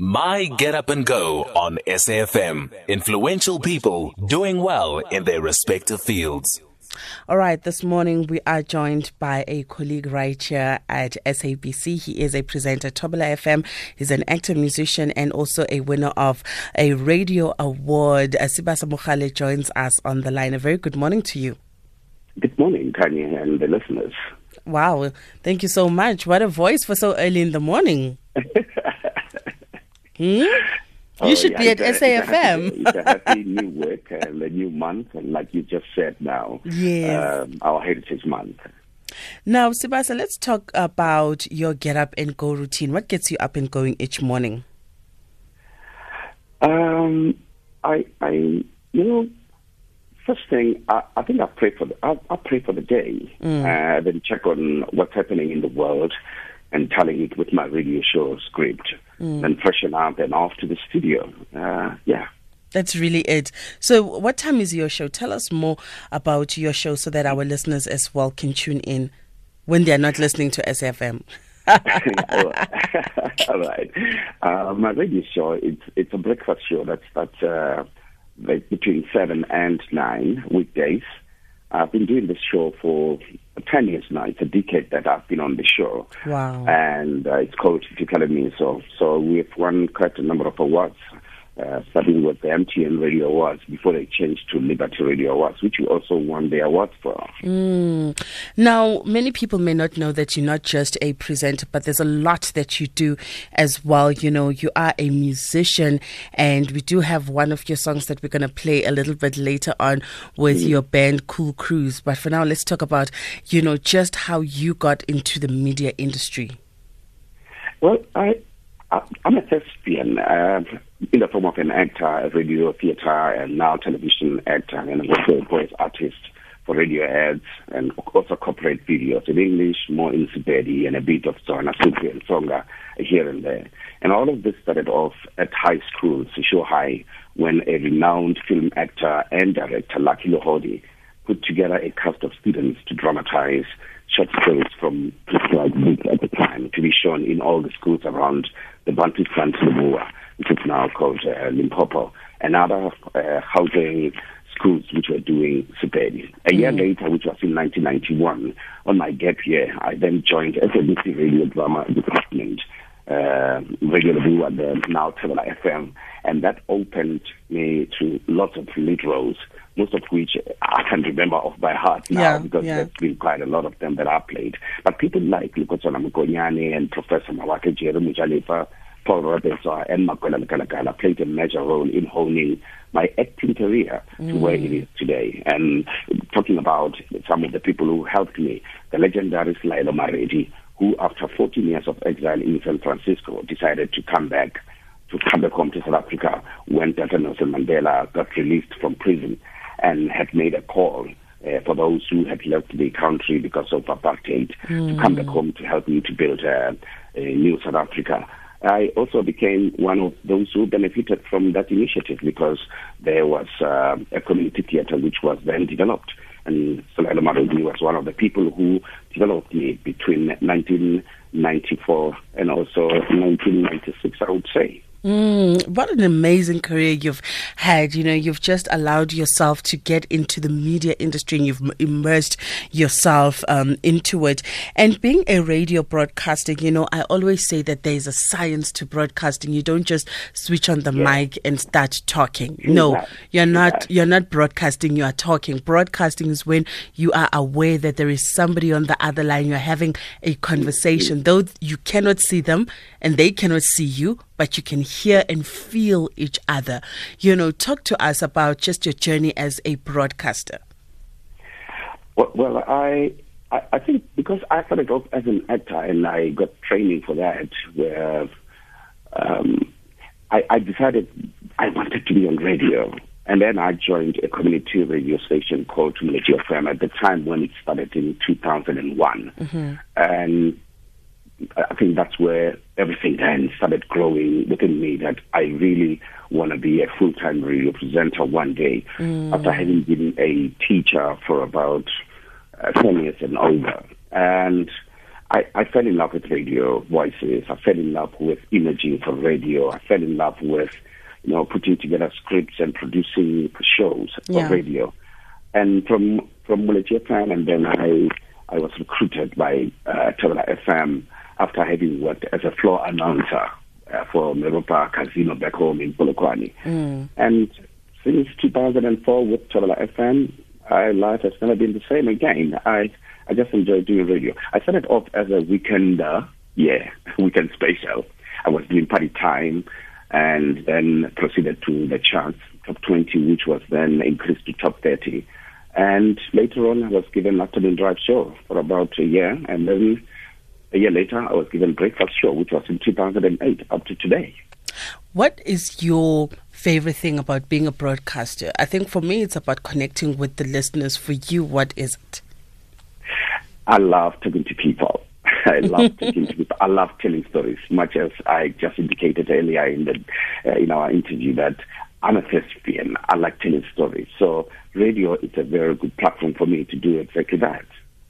My Get Up and Go on SAFM. Influential people doing well in their respective fields. All right, this morning we are joined by a colleague right here at SABC. He is a presenter, Thobela FM. He's an actor, musician, and also a winner of a radio award. Uh, Sibasa Mogale joins us on the line. A very good morning to you. Good morning, Tanya, and the listeners. Wow, thank you so much. What a voice for so early in the morning. Hmm? You oh, should yeah, be at it's SAFM. It's a, happy, new week and a new month, and like you just said now, yes. Um, our Heritage Month. Now, Sibasa, let's talk about your get up and go routine. What gets you up and going each morning? Um, I, I, you know, first thing, I, I think I pray for the, I, I pray for the day, mm. uh, then check on what's happening in the world, and telling it with my radio show script, mm. then freshen up and off to the studio. Uh, yeah. That's really it. So, what time is your show? Tell us more about your show so that our listeners as well can tune in when they're not listening to SAFM. All right. Uh, my radio show it's it's a breakfast show that starts uh, between seven and nine weekdays. I've been doing this show for 10 years now. It's a decade that I've been on the show. Wow. And uh, it's called Academy. So, so we've won quite a number of awards uh, starting with the MTN Radio Awards before they changed to Liberty Radio Awards, which we also won the award for. Mm. Now, many people may not know that you're not just a presenter, but there's a lot that you do as well. You know, you are a musician, and we do have one of your songs that we're going to play a little bit later on with mm. your band Cool Cruise. But for now, let's talk about, you know, just how you got into the media industry. Well, I I'm a thespian uh, in the form of an actor, a radio, theater, and now television actor, and also a voice artist for radio ads and also corporate videos in English, more in Sepedi, and a bit of Tswana, Sufi, and Tsonga here and there. And all of this started off at high school, Sisho High, when a renowned film actor and director, Lucky Lohodi, put together a cast of students to dramatize short stories from books at the time to be shown in all the schools around the Bantustan Lebowa, which is now called uh, Limpopo, and other uh, housing schools which were doing Sepedi. A year mm. later, which was in 1991, on my gap year, I then joined SABC Radio Drama Department, uh, Radio Lebowa, the now Thobela FM, and that opened me to lots of lead roles most of which I can remember off by heart now yeah, because yeah. there's been quite a lot of them that I played. But people like Lukotswana Mukonyane and Professor Mawake Jerry Mojalefa, Paul Rabesa, and Makwela Lekalakala played a major role in honing my acting career mm. to where it is today. And talking about some of the people who helped me, the legendary Selaelo Maredi, who after 14 years of exile in San Francisco decided to come back to come back home to South Africa when Dr. Nelson Mandela got released from prison and had made a call uh, for those who had left the country because of apartheid mm. to come back home to help me to build uh, a new South Africa. I also became one of those who benefited from that initiative because there was uh, a community theater which was then developed. And Selaelo Maredi was one of the people who developed me between 1994 and also 1996, I would say. Mm, what an amazing career you've had. You know, you've just allowed yourself to get into the media industry and you've immersed yourself um, into it. And being a radio broadcasting, you know, I always say that there's a science to broadcasting. You don't just switch on the yeah. mic and start talking. No, you're not, you're not broadcasting, you are talking. Broadcasting is when you are aware that there is somebody on the other line. You're having a conversation, though you cannot see them and they cannot see you but you can hear and feel each other. You know, talk to us about just your journey as a broadcaster. Well, well I, I, think because I started off as an actor and I got training for that, where um, I, I decided I wanted to be on radio. And then I joined a community radio station called Community FM at the time when it started in 2001. Mm-hmm. And I think that's where everything then started growing within me that I really want to be a full time radio presenter one day mm. after having been a teacher for about uh, 10 years and over. And I, I fell in love with radio voices. I fell in love with imaging for radio. I fell in love with, you know, putting together scripts and producing shows for Yeah. radio. And from from Muleji FM, and then I I was recruited by uh, Thobela FM after having worked as a floor announcer uh, for Meropa Casino back home in Polokwane. And since 2004 with Thobela FM, my life has never been the same again. I I just enjoy doing radio. I started off as a weekender, yeah, weekend special. I was doing party time, and then proceeded to the charts, top 20, which was then increased to top 30. And later on, I was given an afternoon drive show for about a year, and then a year later, I was given breakfast show, which was in 2008 up to today. What is your favorite thing about being a broadcaster? I think for me, it's about connecting with the listeners. For you, what is it? I love talking to people. I love talking to people. I love telling stories, much as I just indicated earlier in the uh, in our interview that I'm a thespian. I like telling stories. So radio is a very good platform for me to do exactly that.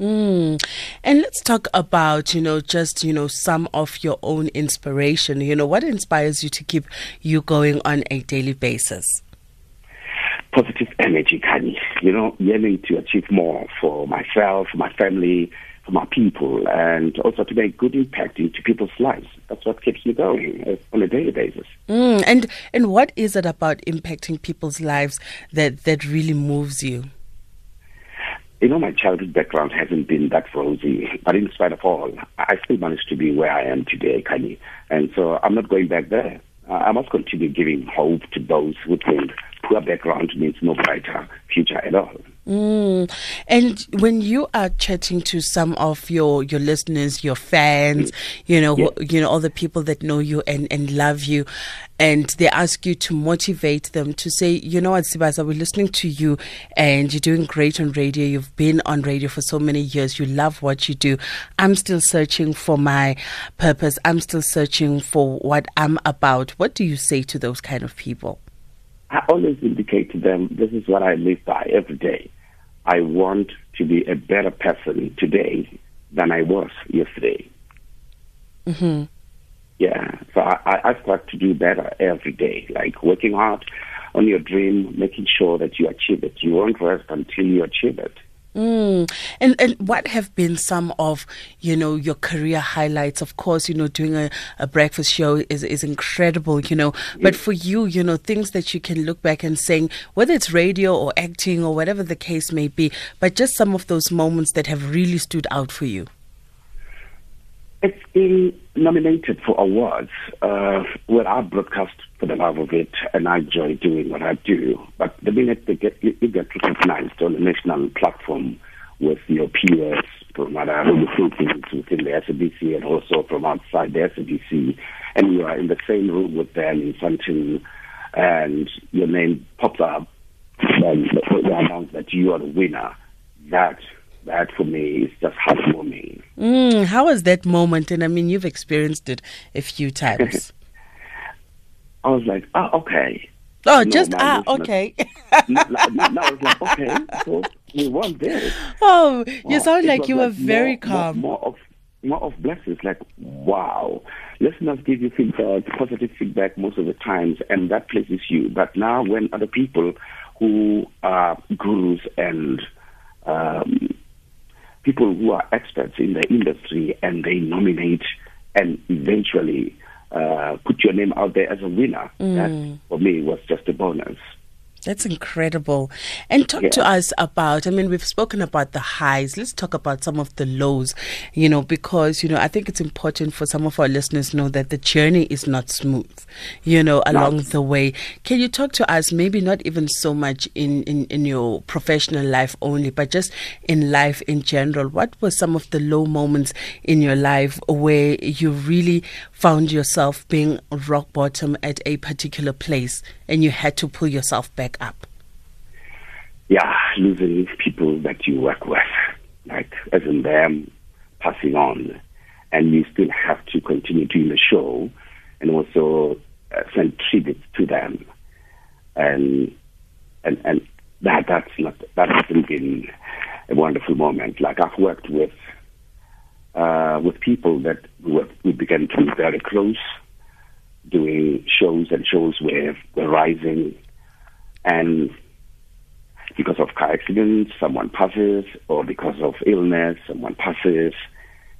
Mm. And let's talk about, you know, just, you know, some of your own inspiration. You know, what inspires you to keep you going on a daily basis? Positive energy, Kanye. You know, yearning to achieve more for myself, for my family, for my people, and also to make good impact into people's lives. That's what keeps me going uh, on a daily basis. Mm. And and what is it about impacting people's lives that that really moves you? You know, my childhood background hasn't been that rosy, but in spite of all, I still managed to be where I am today, Kanye. And so I'm not going back there. I must continue giving hope to those who think poor background means no brighter future at all. Mm. And when you are chatting to some of your, your listeners, your fans, you know, you know, all the people that know you and, and love you, and they ask you to motivate them to say, you know what, Sibasa, we're listening to you and you're doing great on radio. You've been on radio for so many years. You love what you do. I'm still searching for my purpose. I'm still searching for what I'm about. What do you say to those kind of people? I always indicate to them this is what I live by every day. I want to be a better person today than I was yesterday. hmm Yeah, so I, I I start to do better every day, like working hard on your dream, making sure that you achieve it. You won't rest until you achieve it. Mm. And and what have been some of you know your career highlights? Of course, you know doing a, a breakfast show is is incredible, you know. But for you, you know things that you can look back and saying whether it's radio or acting or whatever the case may be, but just some of those moments that have really stood out for you. It's been nominated for awards. Uh, well, I broadcast for the love of it, and I enjoy doing what I do. But the minute they get, you, you get recognized on a national platform with your peers from other recruitings within the SABC and also from outside the SABC, and you are in the same room with them in something, and your name pops up, and they announce that you are the winner. That that for me is just heartwarming. Mm, how was that moment? And I mean, you've experienced it a few times. I was like, ah, okay. Oh, No, just ah, okay. no, no, no, I was like, okay, so we won this. oh, you Wow. sound like you were very more, calm. More, more of more of blessings. Like, wow. Listeners give you feedback, positive feedback most of the times, and that pleases you. But now, when other people who are gurus and um, people who are experts in the industry and they nominate and eventually uh, put your name out there as a winner, that for me was just a bonus. That's incredible. And talk to us about, I mean, we've spoken about the highs. Let's talk about some of the lows, you know, because, you know, I think it's important for some of our listeners to know that the journey is not smooth, you know, along the way. Can you talk to us, maybe not even so much in, in, in your professional life only, but just in life in general? What were some of the low moments in your life where you really found yourself being rock bottom at a particular place and you had to pull yourself back up? yeah, losing people that you work with, like as in them passing on, and you still have to continue doing the show and also uh, send tributes to them, and and and that that's not that hasn't been a wonderful moment. Like I've worked with uh, with people that we, began to be very close, doing shows and shows were, were rising. And because of car accidents, someone passes, or because of illness, someone passes,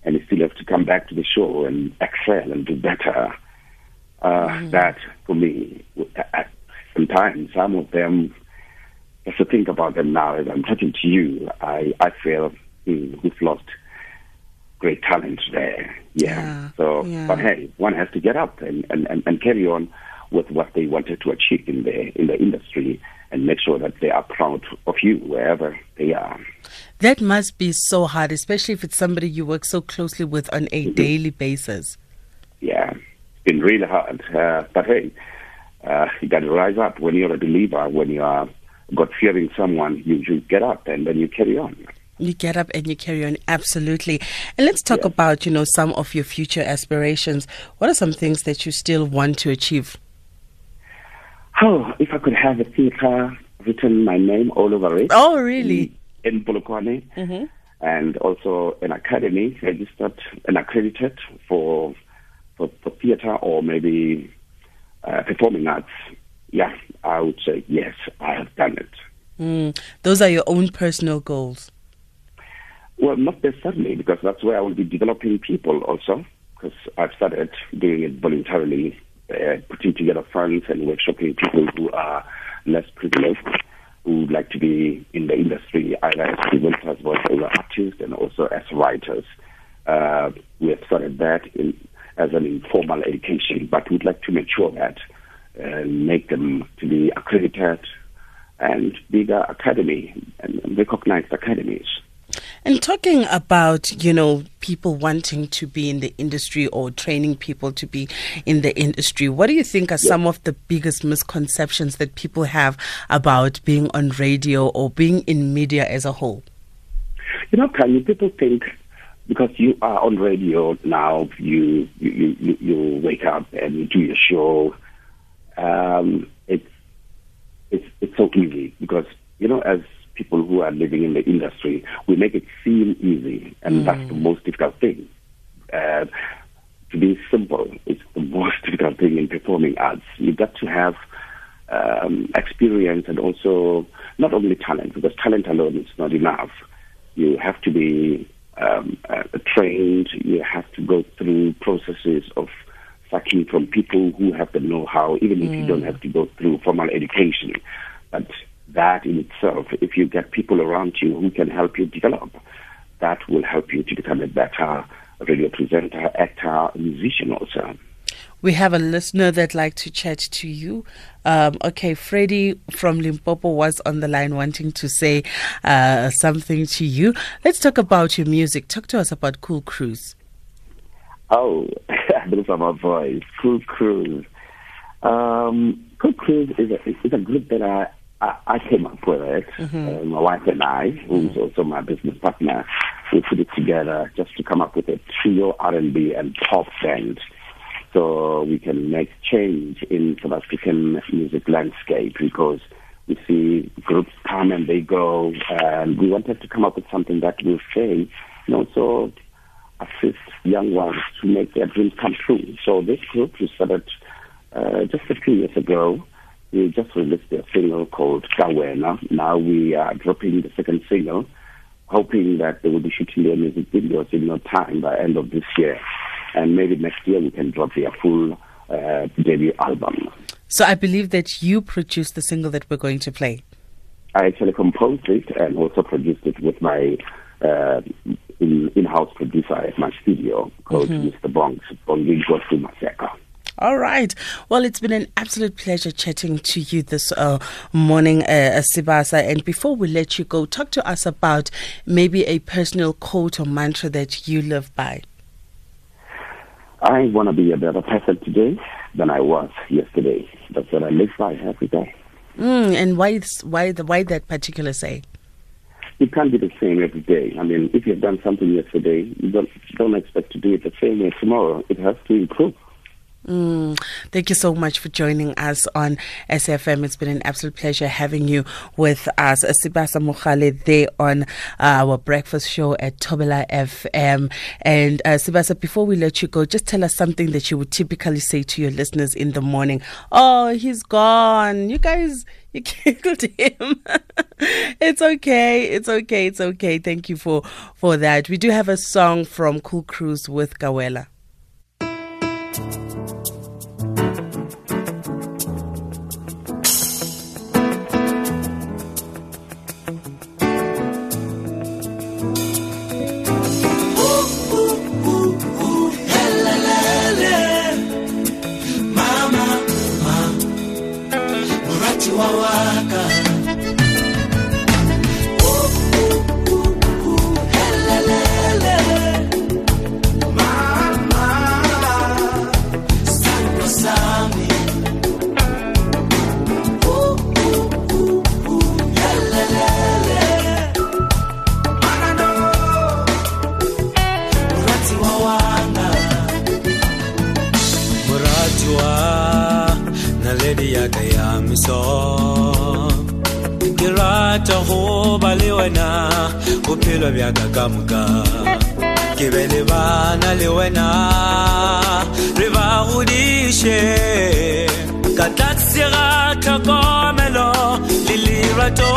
and you still have to come back to the show and excel and do better. Uh, mm. That, for me, at sometimes some of them, as I think about them now, as I'm talking to you, I, I feel mm, we've lost great talent there. Yeah. yeah so, yeah. but hey, one has to get up and, and, and, and carry on with what they wanted to achieve in the in the industry and make sure that they are proud of you wherever they are. That must be so hard, especially if it's somebody you work so closely with on a mm-hmm. daily basis. Yeah, it's been really hard. Uh, but hey, uh, you got to rise up when you're a believer. When you are God fearing someone, you, you get up and then you carry on. You get up and you carry on, absolutely. And let's talk yeah. about, you know, some of your future aspirations. What are some things that you still want to achieve? Oh, if I could have a theater written my name all over it. Oh, really? In, in Polokwane. Mm-hmm. And also an academy registered and accredited for for, for theater or maybe uh, performing arts. Yeah, I would say yes, I have done it. Mm. Those are your own personal goals. Well, not necessarily, because that's where I will be developing people also, because I've started doing it voluntarily, putting together funds and workshopping people who are less privileged, who would like to be in the industry, either as presenters, voiceover artists, and also as writers. Uh, we have started that in, as an informal education, but we'd like to make sure that uh, make them to be accredited and bigger academy and recognized academies. And talking about, you know, people wanting to be in the industry or training people to be in the industry, what do you think are some of the biggest misconceptions that people have about being on radio or being in media as a whole? You know, Kanye, people think because you are on radio now, you you, you, you wake up and you do your show. Um, it's it's it's so easy because you know as people who are living in the industry, we make it seem easy, and mm. that's the most difficult thing. Uh, to be simple, it's the most difficult thing in performing arts. You've got to have um, experience and also not only talent, because talent alone is not enough. You have to be um, uh, trained. You have to go through processes of sucking from people who have the know-how, even mm. if you don't mm. have to go through formal education. But that in itself, if you get people around you who can help you develop, that will help you to become a better radio presenter, actor, musician also. We have a listener that'd like to chat to you. Um, okay, Freddie from Limpopo was on the line wanting to say uh, something to you. Let's talk about your music. Talk to us about Cool Cruise. Oh, those are my voice. Cool Cruise. Um, cool Cruise is a, is a group that I I, I came up with it. Mm-hmm. Uh, my wife and I, who's also my business partner, we put it together just to come up with a trio R&B and pop band, so we can make change in South African music landscape because we see groups come and they go, and we wanted to come up with something that will say, you know, so assist young ones to make their dreams come true. So this group we started uh, just a few years ago we just released a single called Kawena. Now we are dropping the second single, hoping that they will be shooting their music videos in no time by end of this year. And maybe next year we can drop their full uh, debut album. So I believe that you produced the single that we're going to play. I actually composed it and also produced it with my uh, in, house producer at my studio called mm-hmm. Mr. Bongs, Bongi Gosu Maseka. All right. Well, it's been an absolute pleasure chatting to you this uh, morning, uh, Sibasa. And before we let you go, talk to us about maybe a personal quote or mantra that you live by. I want to be a better person today than I was yesterday. That's what I live by every day. Mm, and why, why, the, why that particular say? It can't be the same every day. I mean, if you've done something yesterday, you don't, don't expect to do it the same way tomorrow. It has to improve. Mm, thank you so much for joining us on SAFM. It's been an absolute pleasure having you with us. Sibasa Mogale there on uh, our breakfast show at Thobela FM. And uh, Sibasa, before we let you go, just tell us something that you would typically say to your listeners in the morning. Oh, he's gone. You guys, you killed him. it's okay. It's okay. It's okay. Thank you for for that. We do have a song from Cool Cruise with Gawela. yaka ya miso. Ke rata go ba le wena bophelo bjaka ka moka ke be le bana le wena re ba godiše ka tlatsega tlhokomelo le lerato.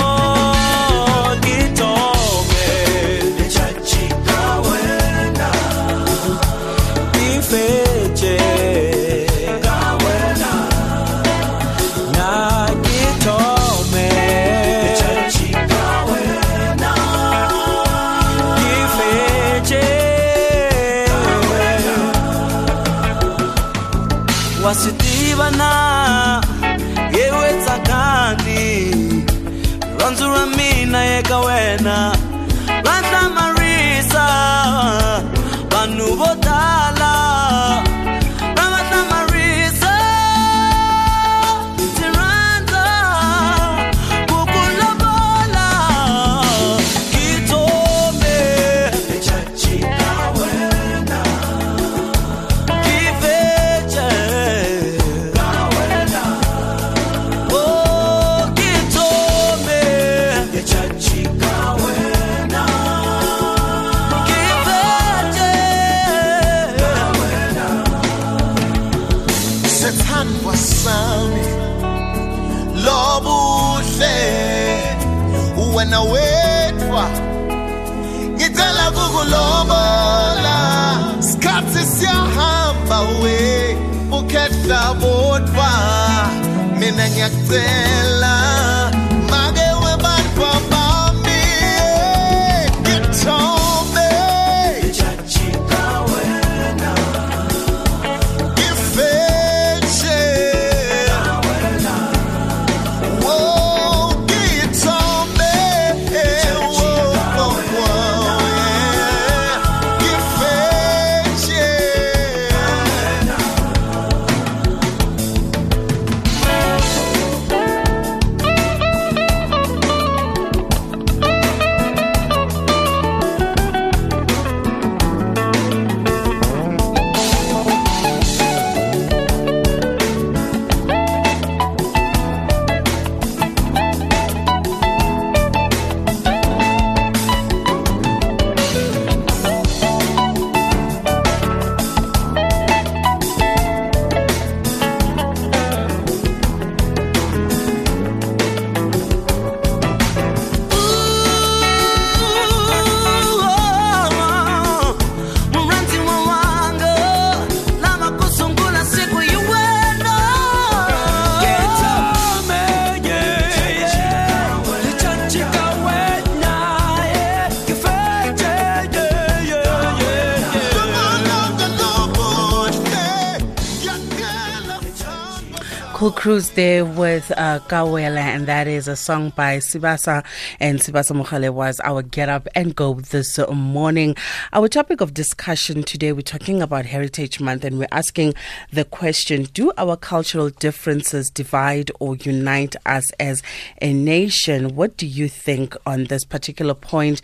Cool Cruise there with uh, Kawela, and that is a song by Sibasa. And Sibasa Mogale was our get up and go this morning. Our topic of discussion today, we're talking about Heritage Month, and we're asking the question Do our cultural differences divide or unite us as a nation? What do you think on this particular point?